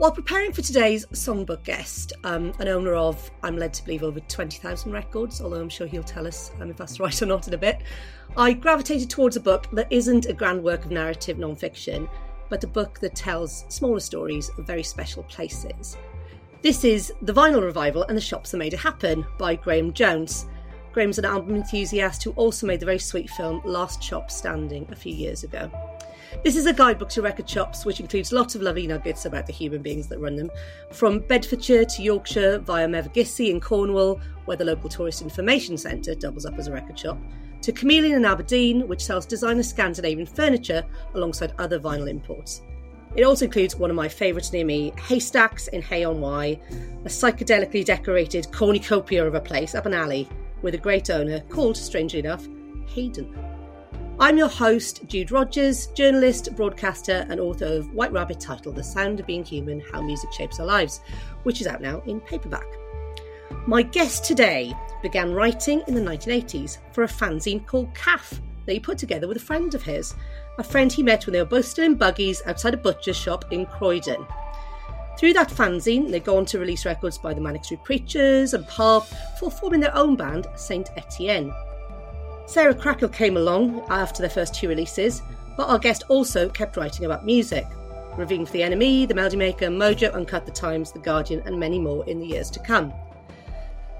While preparing for today's songbook guest, um, an owner of, I'm led to believe, over 20,000 records, although I'm sure he'll tell us um, if that's right or not in a bit, I gravitated towards a book that isn't a grand work of narrative non-fiction, but a book that tells smaller stories of very special places. This is The Vinyl Revival and the Shops That Made It Happen by Graham Jones. Graham's an album enthusiast who also made the very sweet film Last Shop Standing a few years ago. This is a guidebook to record shops, which includes lots of lovely nuggets about the human beings that run them. From Bedfordshire to Yorkshire via Mevagissey in Cornwall, where the local tourist information centre doubles up as a record shop, to Chameleon in Aberdeen, which sells designer Scandinavian furniture alongside other vinyl imports. It also includes one of my favourites near me, Haystacks in Hay on Wye, a psychedelically decorated cornucopia of a place up an alley with a great owner called, strangely enough, Hayden. I'm your host, Jude Rogers, journalist, broadcaster, and author of White Rabbit titled The Sound of Being Human How Music Shapes Our Lives, which is out now in paperback. My guest today began writing in the 1980s for a fanzine called Caff that he put together with a friend of his, a friend he met when they were both still in buggies outside a butcher's shop in Croydon. Through that fanzine, they go on to release records by the Manic Street Preachers and Pulp before forming their own band, Saint Etienne. Sarah Cracknell came along after their first two releases, but our guest also kept writing about music, reviewing for The NME, The Melody Maker, Mojo, Uncut The Times, The Guardian, and many more in the years to come.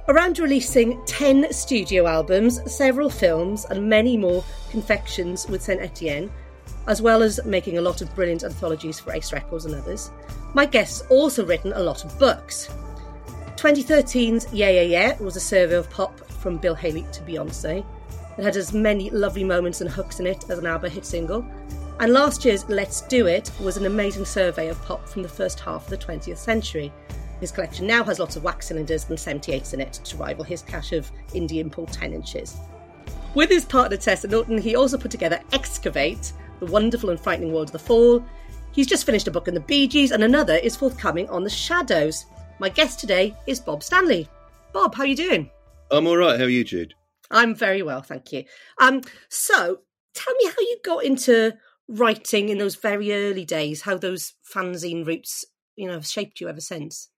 Around releasing 10 studio albums, several films, and many more confections with Saint Etienne, as well as making a lot of brilliant anthologies for Ace Records and others, my guest's also written a lot of books. 2013's Yeah Yeah Yeah was a survey of pop from Bill Haley to Beyonce. Had as many lovely moments and hooks in it as an ABBA hit single. And last year's Let's Do It was an amazing survey of pop from the first half of the 20th century. His collection now has lots of wax cylinders and 78s in it to rival his cache of indie import 10 inches. With his partner Tessa Norton, he also put together Excavate, The Wonderful and Frightening World of the Fall. He's just finished a book on the Bee Gees, and another is forthcoming on the Shadows. My guest today is Bob Stanley. Bob, how are you doing? I'm all right. How are you, Jude? I'm very well, thank you. Um, so tell me how you got into writing in those very early days, how those fanzine roots, you know, have shaped you ever since.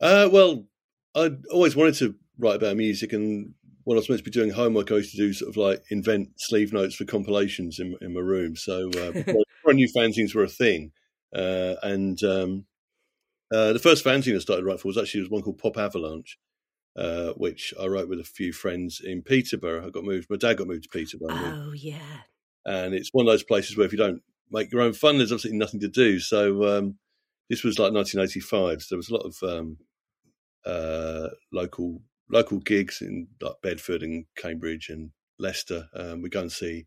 Uh, well, I always wanted to write about music, and when I was meant to be doing homework, I used to do sort of like invent sleeve notes for compilations in, in my room. So uh, I knew fanzines were a thing, uh, and um, uh, the first fanzine I started writing for was actually was one called Pop Avalanche, uh, which I wrote with a few friends in Peterborough. I got moved. My dad got moved to Peterborough. Oh yeah, and it's one of those places where if you don't make your own fun, there's absolutely nothing to do. So um, this was like 1985. So there was a lot of um, uh, local local gigs in like Bedford and Cambridge and Leicester. Um, we go and see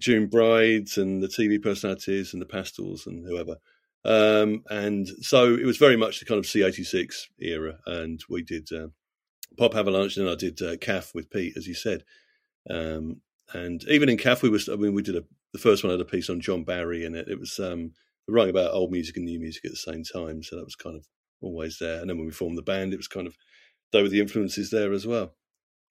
June Brides and the TV personalities and the Pastels and whoever. Um, and so it was very much the kind of C86 era. And we did uh, Pop Avalanche and then I did uh, Caff with Pete, as you said. Um, and even in Caff, we was, I mean, we did a, the first one had a piece on John Barry in it. It was um, writing about old music and new music at the same time. So that was kind of always there. And then when we formed the band, it was kind of there were the influences there as well.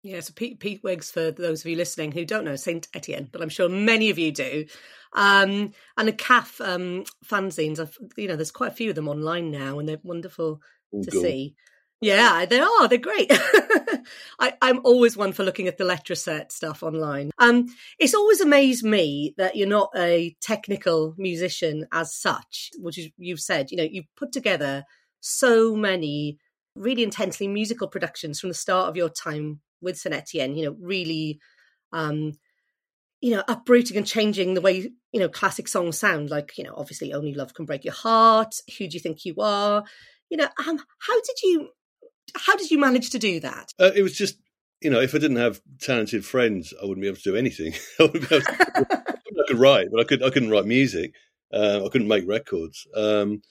Yeah, so Pete, Pete Wiggs, for those of you listening who don't know Saint Etienne, but I'm sure many of you do. Um, and the Caff um, fanzines, I've, you know, there's quite a few of them online now, and they're wonderful to see. Yeah, they are. They're great. I, am always one for looking at the letter set stuff online. Um, it's always amazed me that you're not a technical musician as such, which is, you've said. You know, you've put together so many really intensely musical productions from the start of your time with Saint Etienne, you know, really, um, you know, uprooting and changing the way, you know, classic songs sound. Like, you know, obviously Only Love Can Break Your Heart, Who Do You Think You Are? You know, um, how did you, how did you manage to do that? Uh, it was just, you know, if I didn't have talented friends, I wouldn't be able to do anything. I, to, I could write, but I could I couldn't write music. Uh, I couldn't make records. Um,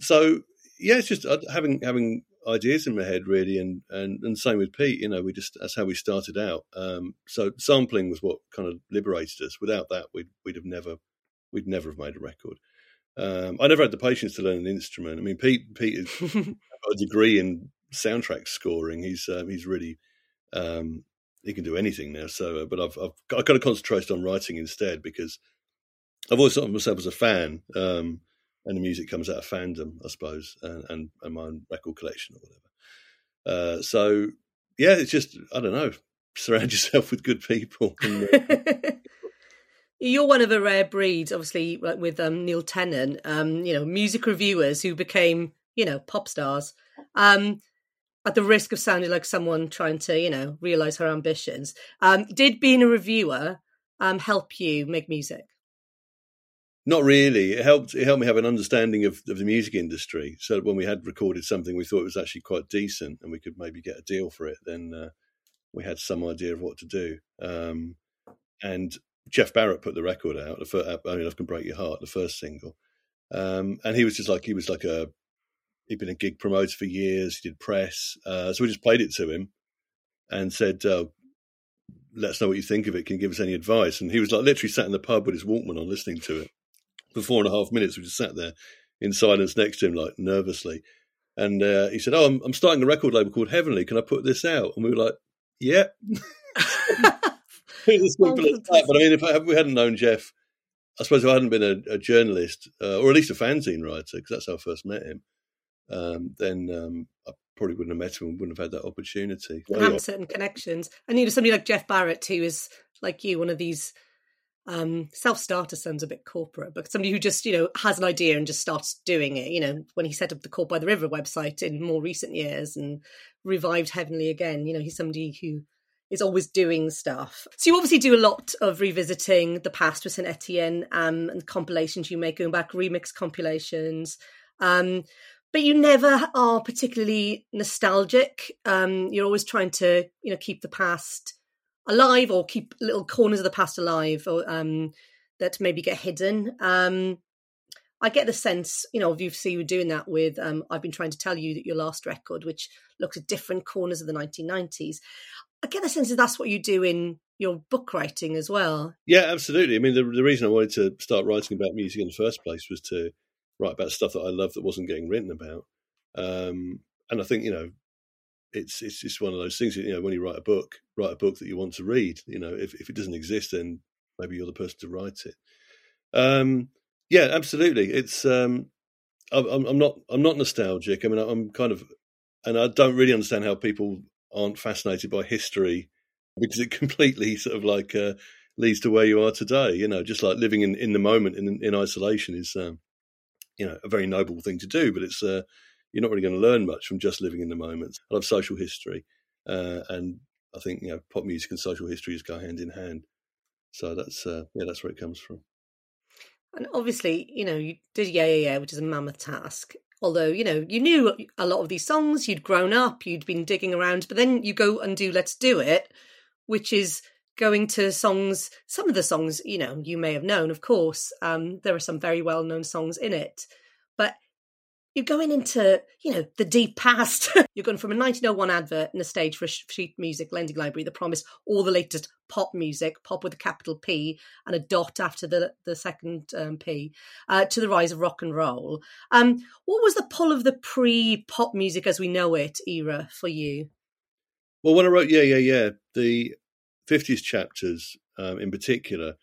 so yeah, it's just uh, having having ideas in my head really, and and and same with Pete. You know, we just that's how we started out. Um, so sampling was what kind of liberated us. Without that, we'd we'd have never we'd never have made a record. Um, I never had the patience to learn an instrument. I mean, Pete Pete has a degree in soundtrack scoring. He's um, he's really um, he can do anything now. So, uh, but I've I've I kind of concentrated on writing instead because I've always thought of myself as a fan, um, and the music comes out of fandom, I suppose, and and, and my own record collection or whatever. Uh, so, yeah, it's just I don't know. Surround yourself with good people. And, uh, You're one of a rare breed, obviously, like with um, Neil Tennant. Um, you know, music reviewers who became, you know, pop stars. Um, at the risk of sounding like someone trying to, you know, realize her ambitions. Um, did being a reviewer um, help you make music? Not really. It helped. It helped me have an understanding of, of the music industry. So when we had recorded something, we thought it was actually quite decent, and we could maybe get a deal for it. Then uh, we had some idea of what to do. Um, and Jeff Barrett put the record out. The first, "Only Love Can Break Your Heart," the first single, um, and he was just like he was like a he'd been a gig promoter for years. He did press, uh, so we just played it to him and said, uh, "Let us know what you think of it. Can you give us any advice?" And he was like literally sat in the pub with his Walkman on, listening to it for four and a half minutes. We just sat there in silence next to him, like nervously. And uh, he said, "Oh, I'm, I'm, starting a record label called Heavenly. Can I put this out?" And we were like, "Yeah." But I mean, if, I, we hadn't known Jeff. I suppose if I hadn't been a, a journalist uh, or at least a fanzine writer, because that's how I first met him, um, then um, I probably wouldn't have met him and wouldn't have had that opportunity. You have certain connections. And you know, somebody like Jeff Barrett, who is like you, one of these um, self-starter sounds a bit corporate, but somebody who just, you know, has an idea and just starts doing it. You know, when he set up the Caught by the River website in more recent years and revived Heavenly again, you know, he's somebody who is always doing stuff. So you obviously do a lot of revisiting the past with St. Etienne um, and compilations you make, going back remix compilations. Um, but you never are particularly nostalgic. Um, you're always trying to, you know, keep the past alive or keep little corners of the past alive or um, that maybe get hidden. Um, I get the sense, you know, of you see you doing that with um, I've been trying to tell you that your last record, which looks at different corners of the 1990s. I get the sense that that's what you do in your book writing as well. Yeah, absolutely. I mean, the, the reason I wanted to start writing about music in the first place was to write about stuff that I love that wasn't getting written about. Um, and I think you know, it's it's just one of those things. You know, when you write a book, write a book that you want to read. You know, if if it doesn't exist, then maybe you're the person to write it. Um, yeah, absolutely. It's um, I'm, I'm not I'm not nostalgic. I mean, I'm kind of, and I don't really understand how people aren't fascinated by history because it completely sort of like uh, leads to where you are today. You know, just like living in, in the moment in in isolation is, um, you know, a very noble thing to do. But it's uh, you're not really going to learn much from just living in the moment. I love social history, uh, and I think you know pop music and social history histories go hand in hand. So that's uh, yeah, that's where it comes from. And obviously, you know, you did Yeah Yeah Yeah, which is a mammoth task. Although, you know, you knew a lot of these songs, you'd grown up, you'd been digging around, but then you go and do Let's Do It, which is going to songs, some of the songs, you know, you may have known, of course. Um, there are some very well known songs in it. But you're going into, you know, the deep past. you're going from a 1901 advert in a stage for a sheet music lending library that promised all the latest pop music, pop with a capital P and a dot after the the second um, P, uh, to the rise of rock and roll. Um, what was the pull of the pre-pop music as we know it era for you? Well, when I wrote Yeah, Yeah, Yeah, the 50s chapters um, in particular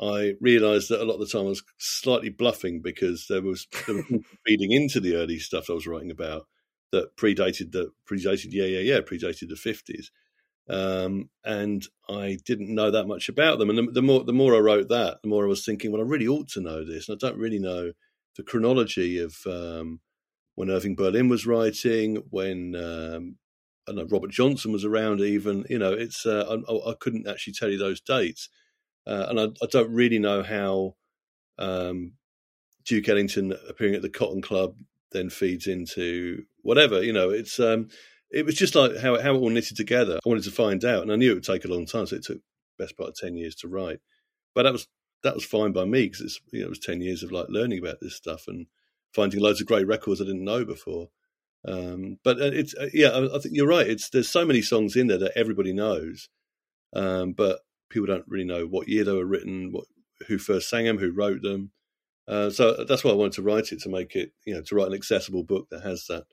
I realised that a lot of the time I was slightly bluffing because there was, there was feeding into the early stuff I was writing about that predated the predated yeah yeah yeah predated the fifties, um, and I didn't know that much about them. And the, the, more the more I wrote that, the more I was thinking, well, I really ought to know this, and I don't really know the chronology of um, when Irving Berlin was writing, when um, I know Robert Johnson was around. Even you know, it's uh, I, I couldn't actually tell you those dates. Uh, and I, I, don't really know how um, Duke Ellington appearing at the Cotton Club then feeds into whatever. You know, it's um, it was just like how how it all knitted together. I wanted to find out, and I knew it would take a long time, so it took best part of ten years to write. But that was that was fine by me because it's you know it was ten years of like learning about this stuff and finding loads of great records I didn't know before. Um, but uh, it's uh, yeah, I, think you're right. It's there's so many songs in there that everybody knows, um, but people don't really know what year they were written, what who first sang them, who wrote them. Uh, so that's why I wanted to write it to make it, you know, to write an accessible book that has that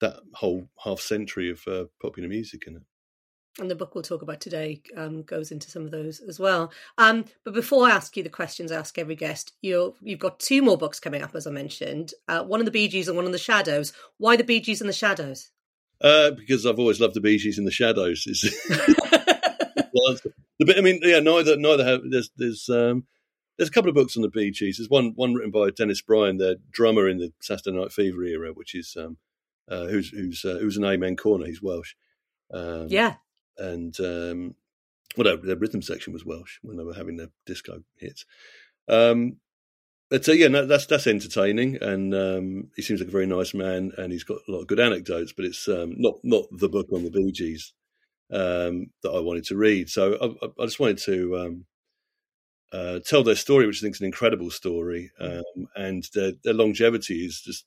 that whole half century of uh, popular music in it. And the book we'll talk about today um, goes into some of those as well. Um, but before I ask you the questions I ask every guest, you have got two more books coming up, as I mentioned. Uh, one on the Bee Gees and one on the Shadows. Why the Bee Gees and the Shadows? Uh, because I've always loved the Bee Gees and the Shadows. Is the bit. I mean, yeah, neither neither have. There's there's um, there's a couple of books on the Bee Gees. There's one one written by Dennis Bryon, the drummer in the Saturday Night Fever era, which is um, uh, who's who's uh, who's an Amen Corner. He's Welsh. Um, yeah, and um, well, their, rhythm section was Welsh when they were having their disco hits. Um, but uh, yeah, no, that's that's entertaining, and um, he seems like a very nice man, and he's got a lot of good anecdotes. But it's um, not not the book on the Bee Gees um, that I wanted to read. So I, I just wanted to um, uh, tell their story, which I think is an incredible story, mm. um, and their, their, longevity is just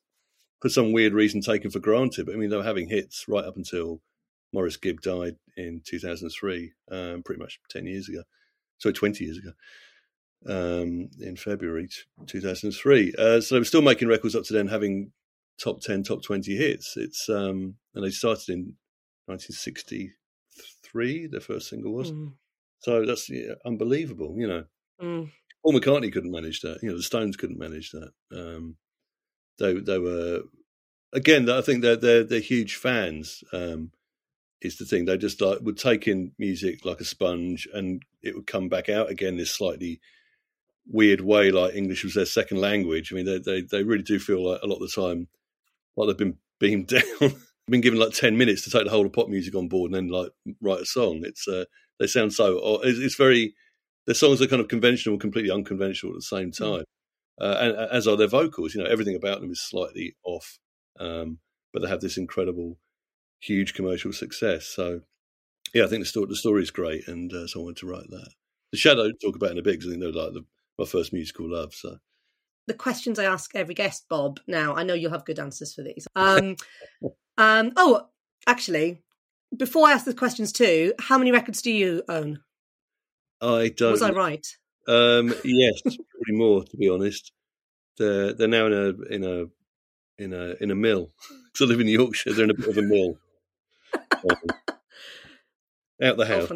for some weird reason taken for granted. But I mean, they were having hits right up until Maurice Gibb died in 2003, um, pretty much 10 years ago. So 20 years ago. Um, in February 2003. Uh, so they were still making records up to then, having top 10, top 20 hits. It's um, and they started in 1963. Their first single was. Mm. So that's yeah, unbelievable. You know, mm. Paul McCartney couldn't manage that. You know, the Stones couldn't manage that. Um, they they were again. I think they're they're they're huge fans. Um, is the thing. They just like would take in music like a sponge, and it would come back out again this slightly weird way, like English was their second language. I mean, they they, they really do feel like a lot of the time like they've been beamed down. been given like ten minutes to take the whole of pop music on board and then like write a song. It's uh, they sound so. It's, it's very. Their songs are kind of conventional completely unconventional at the same hmm. time, uh, and as are their vocals. You know, everything about them is slightly off, um, but they have this incredible huge commercial success. So, yeah, I think the story the story is great, and uh, so I wanted to write that. The Shadow talk about in a bit because I think they're like the, my first musical love. So, the questions I ask every guest, Bob. Now I know you'll have good answers for these. Um, um, oh, actually, before I ask the questions too, how many records do you own? I don't. Was I right? Um, yes, probably more to be honest. They're they're now in a in a in a in a mill. Because I live in Yorkshire, they're in a bit of a mill out the house.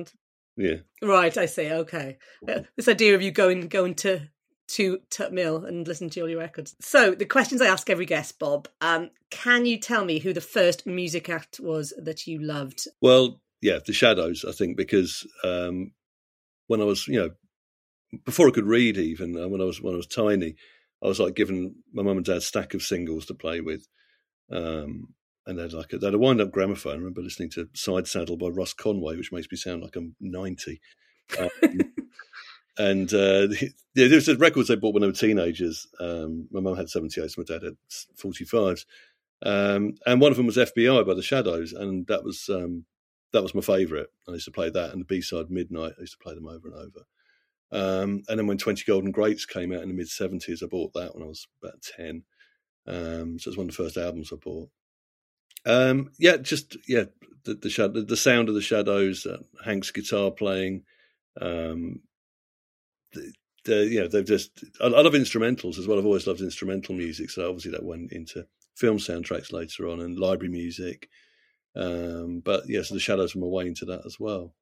Yeah. Right, I see. Okay. Uh, this idea of you going going to to Tut Mill and listen to all your records. So the questions I ask every guest, Bob. Um, can you tell me who the first music act was that you loved? Well, yeah, the Shadows. I think because um, when I was, you know, before I could read, even uh, when I was when I was tiny, I was like given my mum and dad stack of singles to play with. Um, and they'd like a, they had a wind up gramophone. I remember listening to Side Saddle by Russ Conway, which makes me sound like I'm 90. Um, and uh, yeah, there's the records they bought when they were teenagers. Um, my mum had 78s, my dad had 45s. Um, and one of them was FBI by the Shadows, and that was um, that was my favourite. I used to play that, and the B side Midnight. I used to play them over and over. Um, and then when 20 Golden Greats came out in the mid 70s, I bought that when I was about 10. Um, so it's one of the first albums I bought. Um, yeah, just yeah, the the, shadow, the sound of the shadows, uh, Hank's guitar playing. Um, the, the, you know, they've just. I, I love instrumentals as well. I've always loved instrumental music, so obviously that went into film soundtracks later on and library music. Um, but yes, yeah, so the shadows were my way into that as well.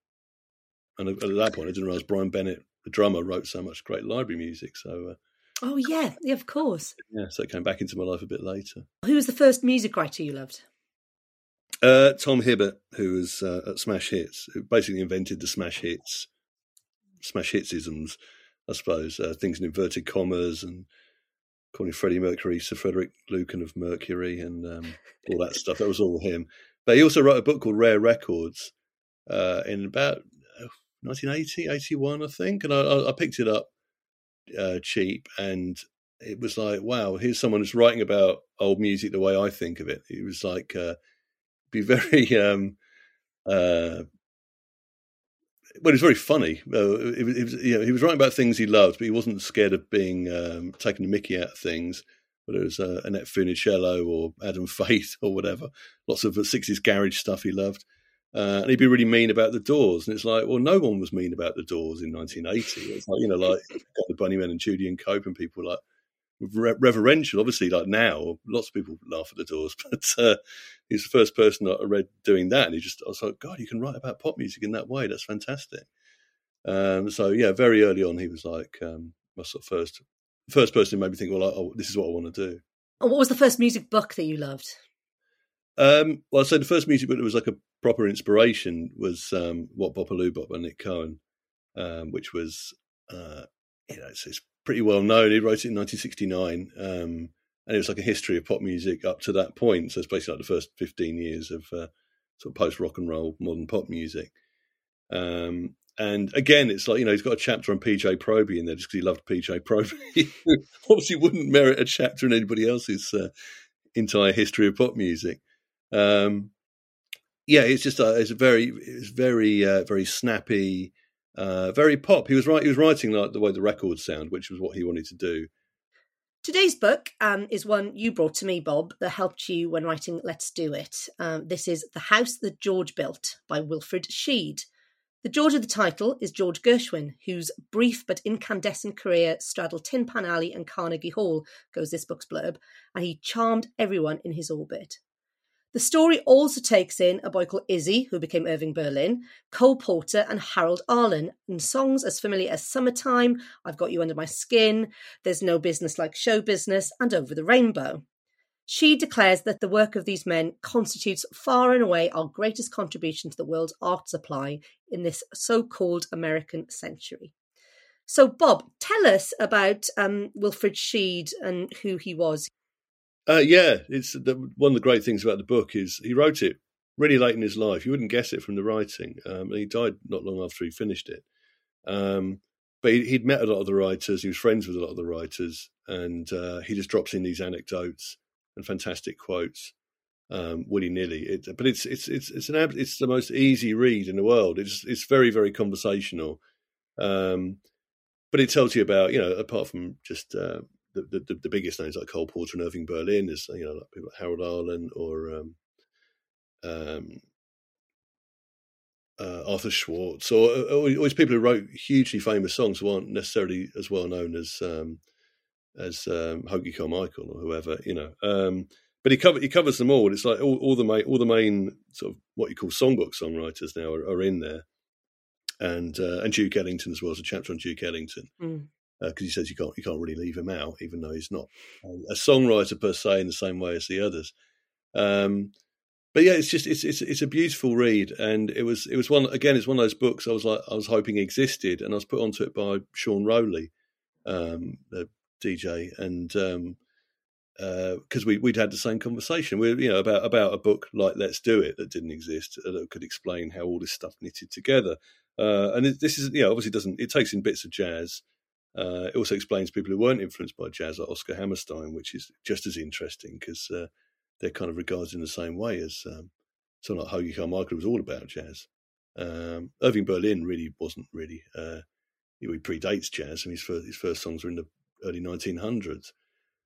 And at, that point, I didn't realize Brian Bennett, the drummer, wrote so much great library music. So uh, Oh yeah, yeah, of course. Yeah, so it came back into my life a bit later. Who was the first music writer you loved? Uh, Tom Hibbert, who was uh, at Smash Hits, who basically invented the Smash Hits, Smash Hitsisms, I suppose, uh, things in inverted commas and calling Freddie Mercury Sir Frederick Lucan of Mercury and um, all that stuff. That was all him. But he also wrote a book called Rare Records uh, in about 1980, uh, 81, I think. And I, I picked it up uh, cheap, and it was like, wow, here's someone who's writing about old music the way I think of it. It was like uh, be very um, uh, well, he was very funny. Uh, it was, you know, he was writing about things he loved, but he wasn't scared of being um, taking the Mickey out of things. Whether it was uh, Annette Funicello or Adam Faith or whatever, lots of '60s garage stuff he loved. Uh, and he'd be really mean about the Doors, and it's like, well, no one was mean about the Doors in 1980. It's like you know, like the Bunnymen and Julian Cope and people like reverential. Obviously, like now, lots of people laugh at the Doors, but uh, he's the first person that I read doing that, and he just I was like, God, you can write about pop music in that way. That's fantastic. Um, so yeah, very early on, he was like um, my sort of first first person who made me think, well, oh, this is what I want to do. And what was the first music book that you loved? Um, well, so the first music book that was like a proper inspiration was um, What Bop a Lou Bop by Nik Cohn, um, which was uh, you know it's, it's pretty well known. He wrote it in 1969, um, and it was like a history of pop music up to that point. So it's basically like the first 15 years of uh, sort of post rock and roll modern pop music. Um, and again, it's like you know he's got a chapter on PJ Proby in there just because he loved PJ Proby. Obviously, wouldn't merit a chapter in anybody else's uh, entire history of pop music. Um, yeah, it's just a, it's a very it's very uh, very snappy, uh, very pop. He was right. He was writing like the way the records sound, which was what he wanted to do. Today's book um, is one you brought to me, Bob, that helped you when writing Let's Do It. Um, this is The House That George Built by Wilfrid Sheed. The George of the title is George Gershwin, whose brief but incandescent career straddled Tin Pan Alley and Carnegie Hall, goes this book's blurb, and he charmed everyone in his orbit. The story also takes in a boy called Izzy, who became Irving Berlin, Cole Porter, and Harold Arlen, in songs as familiar as Summertime, I've Got You Under My Skin, There's No Business Like Show Business, and Over the Rainbow. Sheed declares that the work of these men constitutes far and away our greatest contribution to the world's art supply in this so called American century. So, Bob, tell us about um, Wilfrid Sheed and who he was. Uh, yeah, it's the, one of the great things about the book is he wrote it really late in his life. You wouldn't guess it from the writing. Um, he died not long after he finished it. Um, but he, would met a lot of the writers. He was friends with a lot of the writers, and uh, he just drops in these anecdotes and fantastic quotes um, willy nilly. It, but it's it's it's it's an it's the most easy read in the world. It's it's very very conversational. Um, but it tells you about you know apart from just uh, the, the, the biggest names like Cole Porter and Irving Berlin is you know like people like Harold Arlen or um, um, uh, Arthur Schwartz or, or always people who wrote hugely famous songs who aren't necessarily as well known as um, as um, Hoagy Carmichael or whoever you know. Um, but he cover, he covers them all. It's like all, all the main all the main sort of what you call songbook songwriters now are, are in there, and uh, and Duke Ellington as well as a chapter on Duke Ellington. Mm because uh, he says you can't you can't really leave him out, even though he's not a songwriter per se in the same way as the others. Um, but yeah, it's just it's it's it's a beautiful read, and it was it was one again. It's one of those books I was like I was hoping existed, and I was put onto it by Sean Rowley, um, the DJ, and because um, uh, we we'd had the same conversation, we you know about about a book like Let's Do It that didn't exist uh, that could explain how all this stuff knitted together. Uh, and it, this is you know obviously doesn't it takes in bits of jazz uh, it also explains people who weren't influenced by jazz, like Oscar Hammerstein, which is just as interesting because uh, they're kind of regarded in the same way as um, someone like Hoagy Carmichael was all about jazz. Um, Irving Berlin really wasn't really. Uh, he predates jazz, and his first, his first songs were in the early 1900s.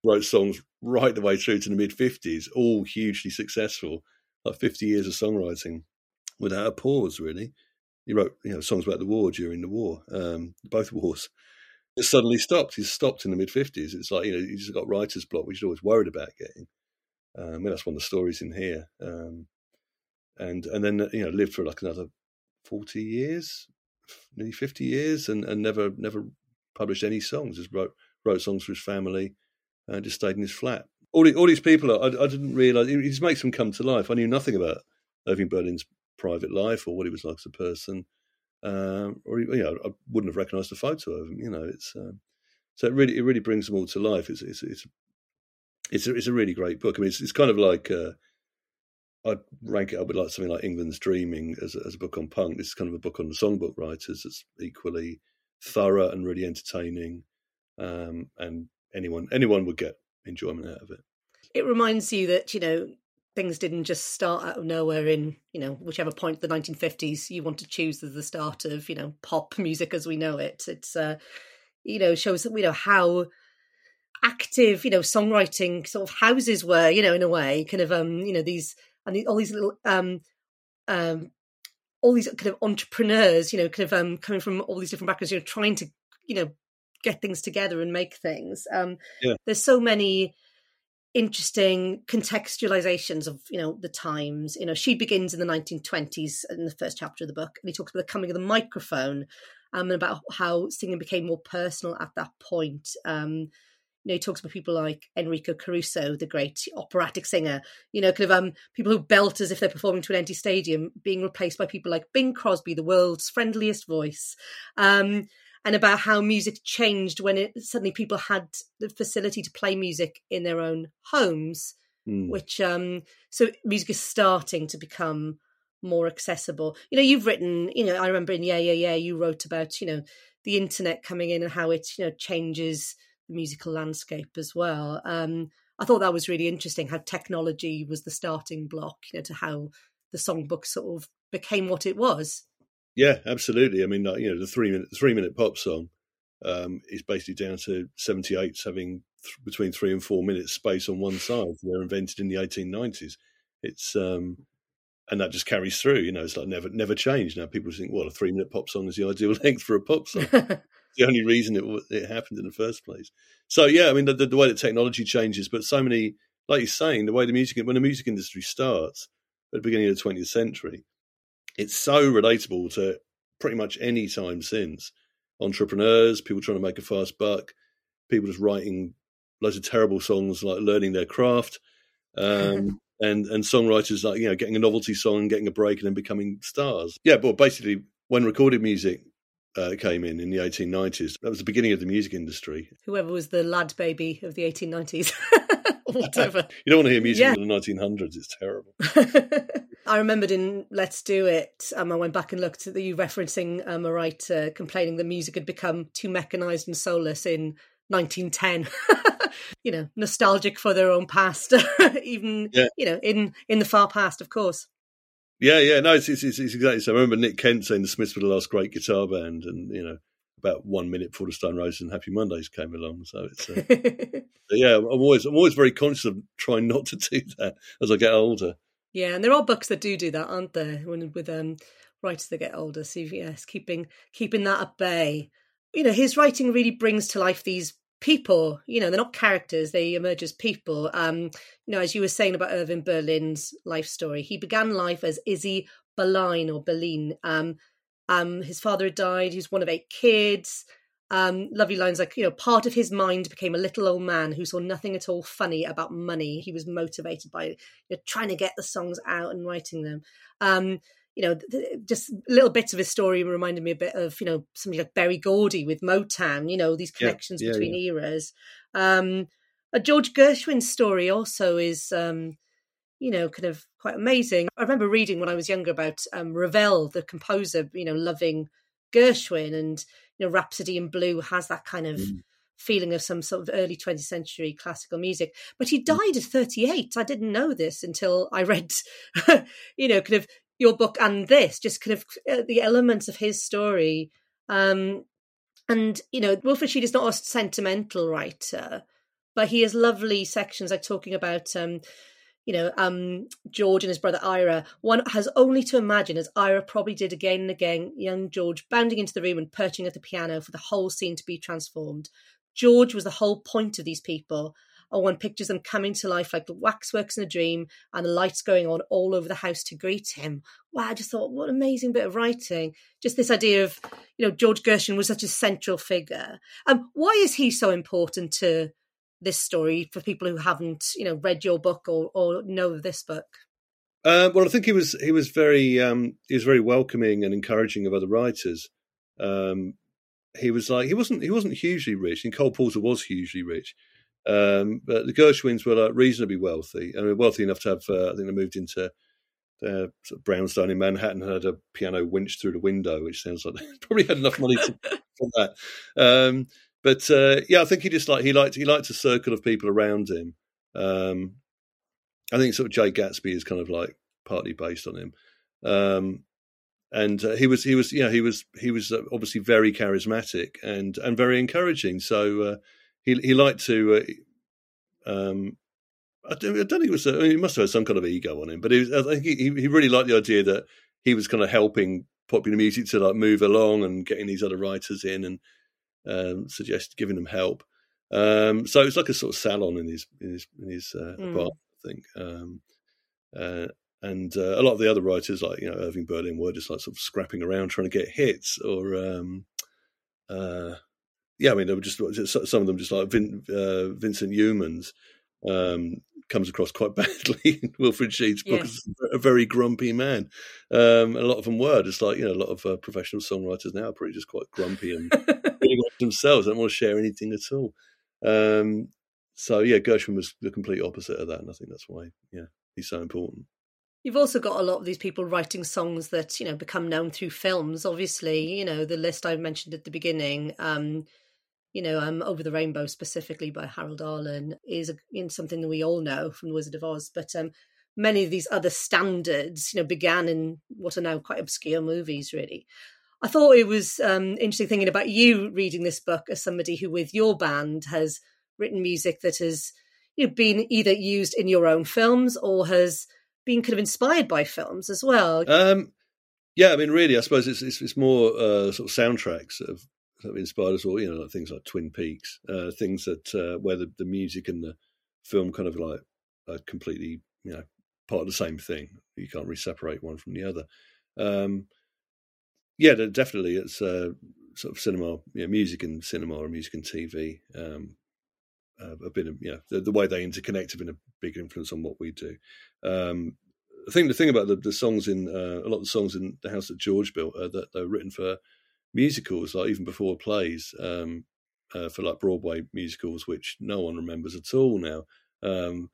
Wrote songs right the way through to the mid 50s, all hugely successful, like 50 years of songwriting without a pause, really. He wrote you know songs about the war during the war, um, both wars suddenly stopped. He's stopped in the mid fifties. It's like you know he's got writer's block, which he's always worried about getting. Um, mean, that's one of the stories in here. Um, and and then you know lived for like another forty years, nearly fifty years, and, and never never published any songs. Just wrote wrote songs for his family, and just stayed in his flat. All, the, all these people, I, I didn't realize. He just makes them come to life. I knew nothing about Irving Berlin's private life or what he was like as a person um, or you know, I wouldn't have recognised a photo of him. You know, it's um, so it really it really brings them all to life. It's it's it's it's a, it's a really great book. I mean, it's it's kind of like uh, I'd rank it up with like something like England's Dreaming as a, as a book on punk. This is kind of a book on the songbook writers. It's equally thorough and really entertaining, um, and anyone anyone would get enjoyment out of it. It reminds you that you know things didn't just start out of nowhere in you know whichever point the 1950s you want to choose as the start of you know pop music as we know it it's uh you know shows that we know how active you know songwriting sort of houses were you know in a way kind of um you know these and all these little um um all these kind of entrepreneurs you know kind of um coming from all these different backgrounds you know trying to you know get things together and make things um yeah. there's so many interesting contextualizations of you know the times. You know she begins in the 1920s in the first chapter of the book and he talks about the coming of the microphone um, and about how singing became more personal at that point. Um, you know he talks about people like Enrico Caruso the great operatic singer you know kind of um people who belt as if they're performing to an empty stadium being replaced by people like Bing Crosby the world's friendliest voice. Um and about how music changed when it suddenly people had the facility to play music in their own homes Mm. which um so music is starting to become more accessible. You know you've written you know i remember in yeah yeah yeah you wrote about you know the internet coming in and how it you know changes the musical landscape as well. Um i thought that was really interesting how technology was the starting block you know to how the songbook sort of became what it was Yeah, absolutely. I mean, you know, the three minute three minute pop song um, is basically down to 78s having th- between three and four minutes space on one side. They're invented in the 1890s. It's um, and that just carries through. You know, it's like never never changed. Now people think, well, a three minute pop song is the ideal length for a pop song. the only reason it it happened in the first place. So yeah, I mean, the, the, the way that technology changes, but so many, like you're saying, the way the music when the music industry starts at the beginning of the 20th century, it's so relatable to pretty much any time since. Entrepreneurs, people trying to make a fast buck, people just writing loads of terrible songs, like learning their craft, um, and and songwriters like you know getting a novelty song, getting a break, and then becoming stars. Yeah, but basically, when recorded music uh, came in in the 1890s, that was the beginning of the music industry. whoever was the lad baby of the 1890s whatever You don't want to hear music Yeah. in the 1900s; it's terrible. I remembered in Let's Do It, um, I went back and looked at the, you referencing um, a writer complaining the music had become too mechanized and soulless in 1910. you know, nostalgic for their own past, even, Yeah. you know, in, in the far past, of course. Yeah, yeah, no, it's, it's, it's it's exactly so. I remember Nick Kent saying the Smiths were the last great guitar band, and you know, about one minute before the Stone Roses and Happy Mondays came along. So it's uh, yeah, I'm always I'm always very conscious of trying not to do that as I get older. Yeah, and there are books that do do that, aren't there? When, with um, writers that get older. So yes, keeping keeping that at bay. You know, his writing really brings to life these people. You know, they're not characters; they emerge as people. Um, you know, as you were saying about Irving Berlin's life story, he began life as Izzy Berline or Berlin. Um, um, his father had died. He was one of eight kids. Um, lovely lines like, you know, part of his mind became a little old man who saw nothing at all funny about money. He was motivated by you know, trying to get the songs out and writing them. Um, you know, th- just little bits of his story reminded me a bit of, you know, somebody like Berry Gordy with Motown, you know, these connections yeah, between eras. Um, a George Gershwin's story also is, um, you know, kind of quite amazing. I remember reading when I was younger about um, Ravel, the composer, you know, loving Gershwin and, you know, Rhapsody in Blue has that kind of Mm. feeling of some sort of early 20th century classical music. But he died at 38. I didn't know this until I read, you know, kind of your book and this, just kind of uh, the elements of his story. Um, and, you know, Wilfrid Sheed is not a sentimental writer, but he has lovely sections like talking about, um, you know, um, George and his brother Ira. One has only to imagine, as Ira probably did again and again, young George bounding into the room and perching at the piano for the whole scene to be transformed. George was the whole point of these people. Or one pictures them coming to life like the waxworks in a dream and the lights going on all over the house to greet him. Wow, I just thought, what an amazing bit of writing. Just this idea of, you know, George Gershwin was such a central figure. Um, why is he so important to this story for people who haven't, you know, read your book or, or know this book? Uh, well, I think he was he was very um, he was very welcoming and encouraging of other writers. Um, he was like he wasn't he wasn't hugely rich, and Cole Porter was hugely rich, um, but the Gershwins were like reasonably wealthy. I mean, wealthy enough to have. Uh, I think they moved into their sort of brownstone in Manhattan, and had a piano winch through the window, which sounds like they probably had enough money to, for that. Um, but uh, yeah, I think he just like he liked he liked a circle of people around him. Um, I think sort of Jay Gatsby is kind of like partly based on him. Um, and uh, he was he was yeah he was he was uh, obviously very charismatic and and very encouraging. So uh, he he liked to. Uh, um, I don't, think it was. I mean, he must have had some kind of ego on him, but was, I think he, he really liked the idea that he was kind of helping popular music to like move along and getting these other writers in and um, suggest giving them help. Um, so it's like a sort of salon in his in his in his uh, mm. apartment, I think. Um, uh, and uh, a lot of the other writers, like you know Irving Berlin, were just like sort of scrapping around trying to get hits, or um, uh, yeah, I mean, they were just some of them just like Vin, uh, Vincent Youmans um, comes across quite badly in Wilfrid Sheed's book yes. a very grumpy man. Um, a lot of them were just like you know a lot of uh, professional songwriters now are pretty just quite grumpy and themselves. They don't want to share anything at all. Um, so yeah, Gershwin was the complete opposite of that, and I think that's why yeah he's so important. You've also got a lot of these people writing songs that you know become known through films. Obviously, you know the list I mentioned at the beginning. Um, you know, um, Over the Rainbow specifically by Harold Arlen is a, you know, something that we all know from The Wizard of Oz. But um, many of these other standards, you know, began in what are now quite obscure movies. Really, I thought it was um, interesting thinking about you reading this book as somebody who, with your band, has written music that has you know, been either used in your own films or has been kind of inspired by films as well. Um, yeah, I mean, really, I suppose it's it's, it's more uh, sort of soundtracks that have, inspired us all. You know, like things like Twin Peaks, uh, things that uh, where the, the music and the film kind of like are completely, you know, part of the same thing. You can't really separate one from the other. Um, yeah, definitely, it's uh, sort of cinema, you know, music and cinema or music and TV. Um, uh, have been, you know, the, the, way they interconnect have been a big influence on what we do. Um, I think the thing about the, the songs in uh, a lot of the songs in the house that George built uh, that they're written for musicals, like even before plays, um, uh, for like Broadway musicals, which no one remembers at all now. Um,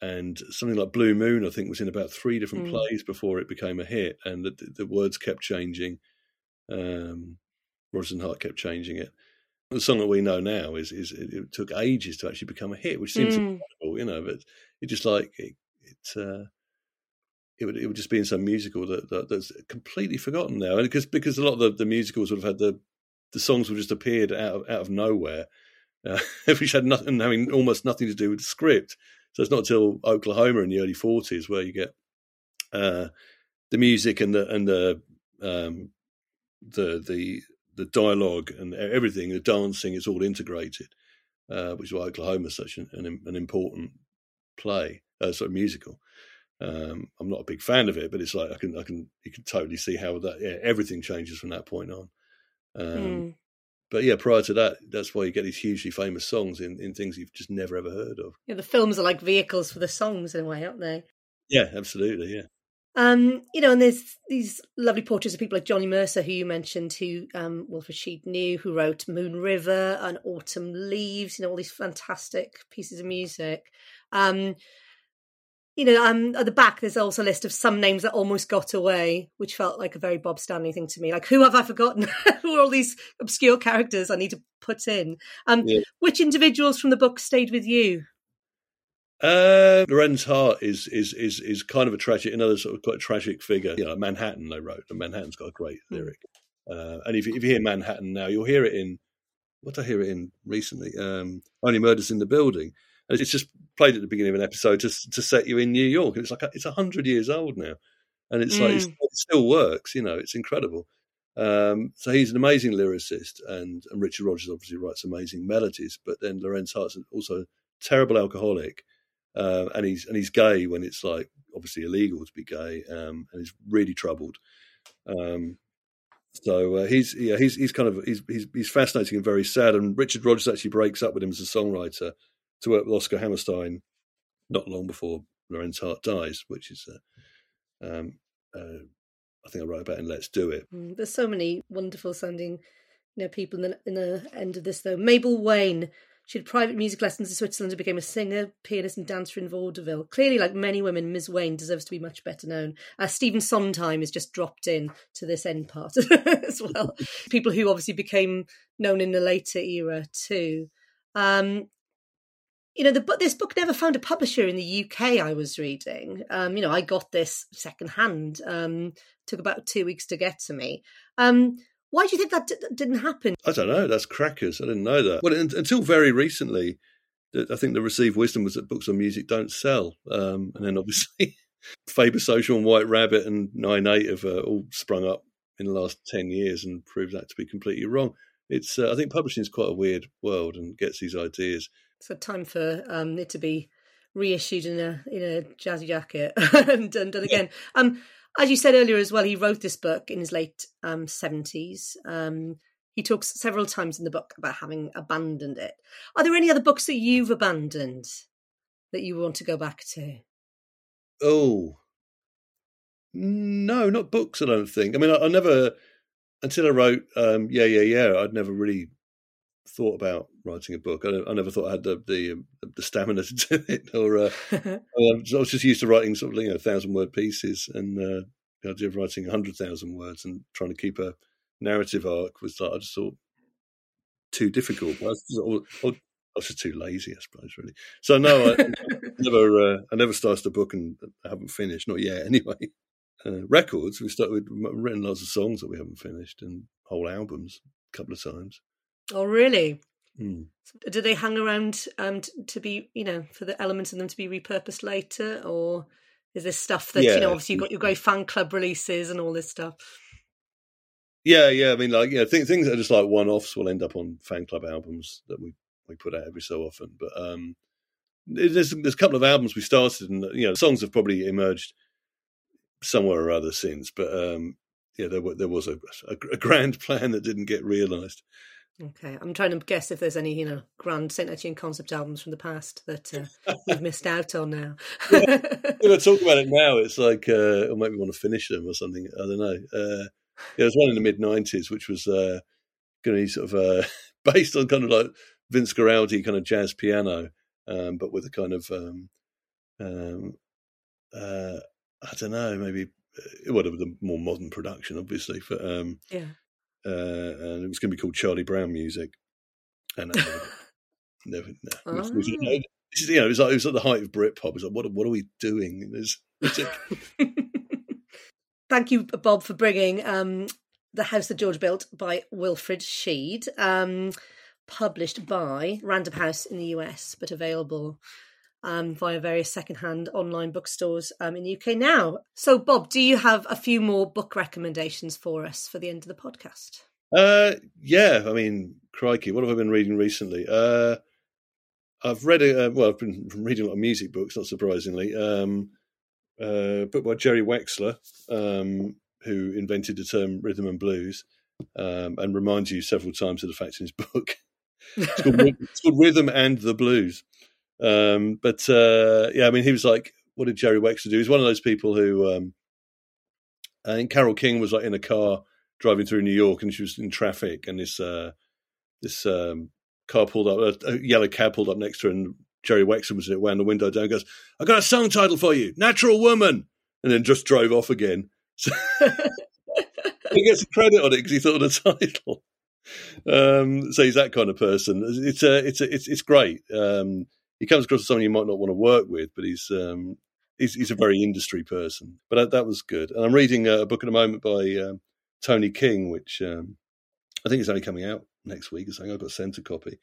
and something like Blue Moon, I think, was in about three different mm. plays before it became a hit, and the, the words kept changing. Um, Rodgers and Hart kept changing it the song that we know now is is it, it took ages to actually become a hit, which seems mm. incredible, you know. But it just like it, it, uh, it would it would just be in some musical that, that that's completely forgotten now, and because because a lot of the, the musicals would have had the the songs would just appeared out of out of nowhere, uh, which had nothing having almost nothing to do with the script. So it's not until Oklahoma in the early forties where you get uh, the music and the and the um, the the the dialogue and everything, the dancing, it's all integrated, uh, which is why Oklahoma is such an, an, an important play, uh, sort of musical. Um, I'm not a big fan of it, but it's like I can, I can, you can totally see how that yeah, everything changes from that point on. Um, mm. But yeah, prior to that, that's why you get these hugely famous songs in, in things you've just never ever heard of. Yeah, the films are like vehicles for the songs in a way, aren't they? Yeah, absolutely. Yeah. Um, you know, and there's these lovely portraits of people like Johnny Mercer, who you mentioned, who um, Wilfrid Sheed knew, who wrote Moon River and Autumn Leaves, you know, all these fantastic pieces of music. Um, you know, um, at the back, there's also a list of some names that almost got away, which felt like a very Bob Stanley thing to me. Like, who have I forgotten? who are all these obscure characters I need to put in? Um, yeah. Which individuals from the book stayed with you? Uh, Lorenz Hart is is is is kind of a tragic, another sort of quite tragic figure. You know, Manhattan they wrote, and Manhattan's got a great hmm. lyric. Uh, and if, if you hear Manhattan now, you'll hear it in what did I hear it in recently? Um, Only Murders in the Building. And it's just played at the beginning of an episode to to set you in New York. It's like it's a hundred years old now, and it's mm. like it's, hmm. it still works. You know, it's incredible. Um, so he's an amazing lyricist, and, and Richard Rodgers obviously writes amazing melodies. But then Lorenz Hart's also a terrible alcoholic uh, and he's and he's gay when it's like obviously illegal to be gay, um, and he's really troubled. Um, so uh, he's yeah he's he's kind of he's, he's he's fascinating and very sad. And Richard Rodgers actually breaks up with him as a songwriter to work with Oscar Hammerstein not long before Lorenz Hart dies, which is uh, um, uh, I think I wrote about in Let's Do It. Mm, there's so many wonderful sounding you know people in the, in the end of this though. Mabel Wayne she had private music lessons in Switzerland and became a singer, pianist, and dancer in vaudeville. Clearly, like many women, Ms. Wayne deserves to be much better known. Uh, Stephen Sondheim is just dropped in to this end part as well. People who obviously became known in the later era too. Um, you know, the this book never found a publisher in the UK. I was reading. Um, you know, I got this secondhand. Um, took about two weeks to get to me. Um, why do you think that d- didn't happen? I don't know. That's crackers. I didn't know that. Well, until very recently, I think the received wisdom was that books on music don't sell. Um, and then obviously, Faber Social and White Rabbit and Nine Eight have uh, all sprung up in the last ten years and proved that to be completely wrong. It's uh, I think publishing is quite a weird world and gets these ideas. So time for um, it to be reissued in a in a jazzy jacket and, and done again. Yeah. Um, as you said earlier as well, he wrote this book in his late um, 70s. Um, he talks several times in the book about having abandoned it. Are there any other books that you've abandoned that you want to go back to? Oh, no, not books. I don't think. I mean, I, I never until I wrote um, Yeah, Yeah, Yeah. I'd never really thought about writing a book. I, I never thought I had the, the, the stamina to do it, or uh, I was just used to writing sort of you know thousand word pieces, and uh, the idea of writing hundred thousand words and trying to keep a narrative arc was like I just thought too difficult. I was, I was just too lazy, I suppose, really. So no, I, never, uh, I never started a book and I haven't finished, not yet, anyway. Uh, records, we started, we've written lots of songs that we haven't finished, and whole albums a couple of times. Oh, really? Mm. Do they hang around um, to, be, you know, for the elements of them to be repurposed later, or is this stuff that yeah. you know? Obviously, you've got your great fan club releases and all this stuff. Yeah, yeah. I mean, like, you know, th- things that are just like one-offs will end up on fan club albums that we we put out every so often. But um, there's there's a couple of albums we started, and you know, songs have probably emerged somewhere or other since. But um, yeah, there, there was a, a, a grand plan that didn't get realised. Okay, I'm trying to guess if there's any, you know, grand Saint Etienne concept albums from the past that uh, we've missed out on now. yeah. When I talk about it now, it's like, uh, or maybe want to finish them or something. I don't know. Uh, yeah, there was one in the mid '90s which was uh, going to be sort of uh, based on kind of like Vince Guaraldi kind of jazz piano, um, but with a kind of um, um, uh, I don't know, maybe uh, whatever the more modern production, obviously. But um, yeah uh, and it was going to be called Charlie Brown music. And never, never, no. Oh. It was, it was, you know, it was like it was at the height of Britpop. It was like, what, what are we doing? There's, Thank you, Bob, for bringing um, the house that George built by Wilfrid Sheed, um, published by Random House in the US, but available um, via various secondhand online bookstores um, in the UK now. So, Bob, do you have a few more book recommendations for us for the end of the podcast? Uh, yeah, I mean, crikey, what have I been reading recently? Uh, I've read a uh, well, I've been reading a lot of music books, not surprisingly. Um, uh, book by Jerry Wexler, um, who invented the term rhythm and blues, um, and reminds you several times of the fact in his book. it's, called, it's called Rhythm and the Blues. Um, but uh, yeah, I mean, he was like, what did Jerry Wexler do? He's one of those people who, um, I think Carole King was like in a car driving through New York, and she was in traffic, and this uh, this um, car pulled up, a yellow cab pulled up next to her, and Jerry Wexler was in it wound the window down, goes, "I got a song title for you, Natural Woman," and then just drove off again. So he gets credit on it because he thought of the title. Um, so he's that kind of person. It's a, it's a, it's it's great. Um, he comes across as someone you might not want to work with, but he's um, he's, he's, a very industry person. But that, that was good. And I'm reading a book at the moment by um, Tony King, which um, I think is only coming out next week or something. I've got sent a copy.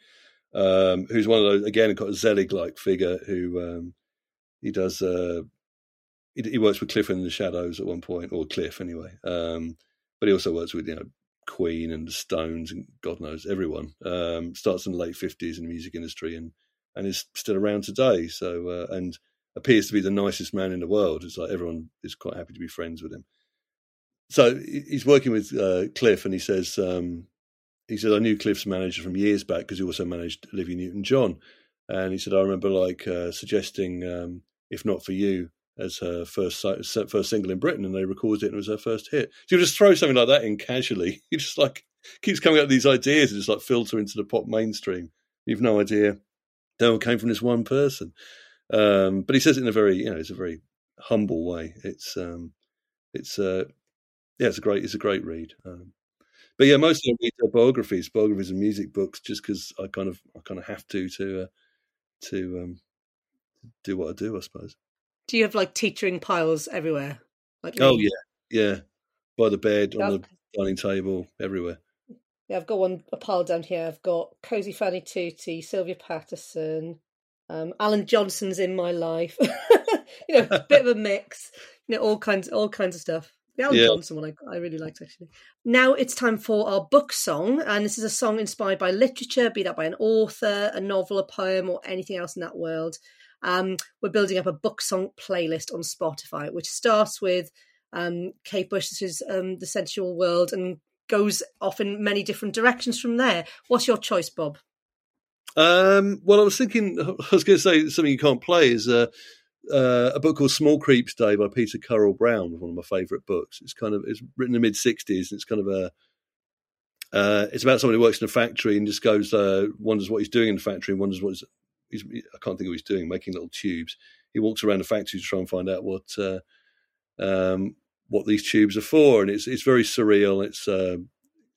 Um, who's one of those again, got a Zelig like figure who um, he does. Uh, he, he, works with Cliff in the Shadows at one point, or Cliff anyway. Um, but he also works with you know Queen and the Stones and God knows everyone. starts in the late fifties in the music industry and and is still around today. So uh, and appears to be the nicest man in the world. It's like everyone is quite happy to be friends with him. So he's working with uh, Cliff, and he says um, he said I knew Cliff's manager from years back because he also managed Olivia Newton-John, and he said I remember like uh, suggesting um, if not for you as her first first single in Britain, and they recorded it and it was her first hit. So you just throw something like that in casually. He just like keeps coming up with these ideas and just like filter into the pop mainstream. You've no idea they all came from this one person. Um, but he says it in a very, you know, it's a very humble way. It's, um, it's, uh, yeah, it's a great, it's a great read. Um, but yeah, mostly I read biographies, biographies and music books, just because I kind of, I kind of have to to uh, to um, do what I do, I suppose. Do you have like teetering piles everywhere? Like Oh yeah, yeah. By the bed, on the dining table, everywhere. Yeah, I've got one a pile down here. I've got Così Fan Tutte, Sylvia Patterson, um, Alan Johnson's in my life. you know, a bit of a mix. You know, all kinds, all kinds of stuff. The Alan Yeah. Johnson one I, I really liked actually. Now it's time for our book song, and this is a song inspired by literature, be that by an author, a novel, a poem, or anything else in that world. Um, we're building up a book song playlist on Spotify, which starts with um, Kate is um, the sensual world, and goes off in many different directions from there. What's your choice, Bob? Um, well, I was thinking, I was going to say something you can't play is uh, uh, a book called Small Creeps Day by Peter Currell Brown, one of my favourite books. It's kind of it's written in the mid '60s, and it's kind of a uh, it's about someone who works in a factory and just goes uh, wonders what he's doing in the factory and wonders what he's, he's I can't think of what he's doing, making little tubes. He walks around the factory to try and find out what uh, um, what these tubes are for, and it's it's very surreal. It's uh,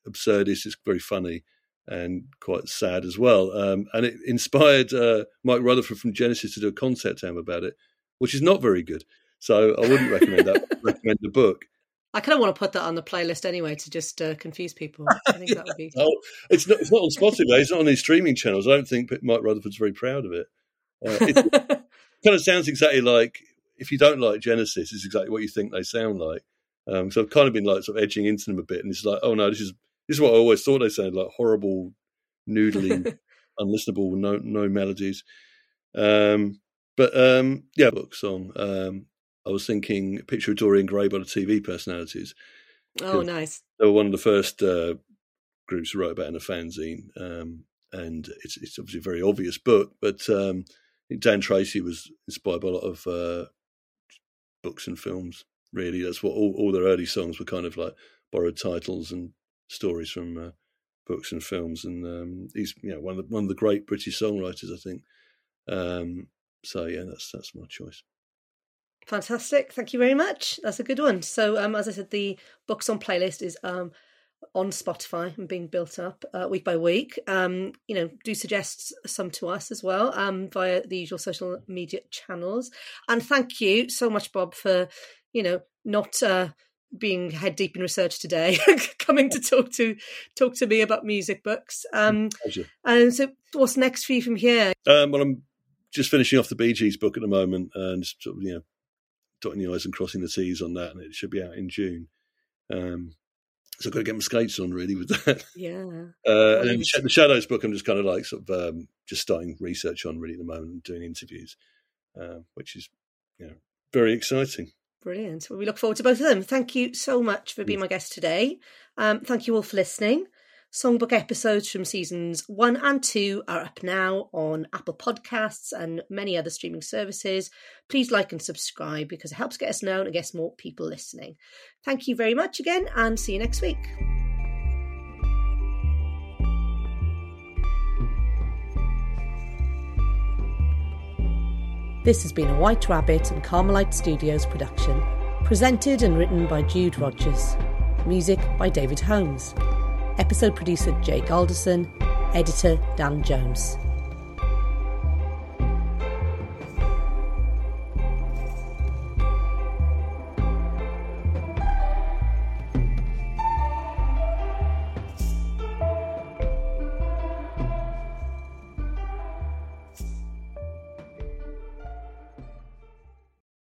absurdist. It's very funny and quite sad as well. Um, and it inspired uh, Mike Rutherford from Genesis to do a concept album about it, which is not very good. So I wouldn't recommend that. recommend the book. I kind of want to put that on the playlist anyway to just uh, confuse people. I think that would be. Oh, it's not. It's not on Spotify. It's not on these streaming channels. I don't think Mike Rutherford's very proud of it. Uh, it kind of sounds exactly like if you don't like Genesis, it's exactly what you think they sound like. Um, so I've kind of been like sort of edging into them a bit, and it's like, oh no, this is this is what I always thought they sounded like horrible, noodly, unlistenable, no no melodies. Um, but um, yeah, book song. Um, I was thinking picture of Dorian Gray by the TV personalities. oh, nice. They were one of the first uh, groups who wrote about in a fanzine, um, and it's it's obviously a very obvious book. But um, Dan Treacy was inspired by a lot of uh, books and films. Really, that's what all, all their early songs were kind of like borrowed titles and stories from uh, books and films. And um, he's you know one of the, one of the great British songwriters, I think. Um, so yeah, that's that's my choice. Fantastic. Thank you very much. That's a good one. So, um, as I said, the books on playlist is um, on Spotify and being built up uh, week by week. Um, you know, do suggest some to us as well um, via the usual social media channels. And thank you so much, Bob, for you know not uh, being head deep in research today, coming to talk to talk to me about music books. Um, and so, what's next for you from here? Um, well, I'm just finishing off the Bee Gees book at the moment, and sort of, you know, dotting the i's and crossing the t's on that, and it should be out in June. Um, so I've got to get my skates on really with that. Yeah. Uh, and then the, the Shadows book, I'm just kind of like sort of um, just starting research on really at the moment, and doing interviews, uh, which is you know very exciting. Brilliant. Well, we look forward to both of them. Thank you so much for being my guest today. Um, thank you all for listening. Songbook episodes from seasons one and two are up now on Apple Podcasts and many other streaming services. Please like and subscribe because it helps get us known and gets more people listening. Thank you very much again and see you next week. This has been a White Rabbit and Carmelite Studios production, presented and written by Jude Rogers. Music by David Holmes. Episode producer Jake Alderson. Editor Dan Jones.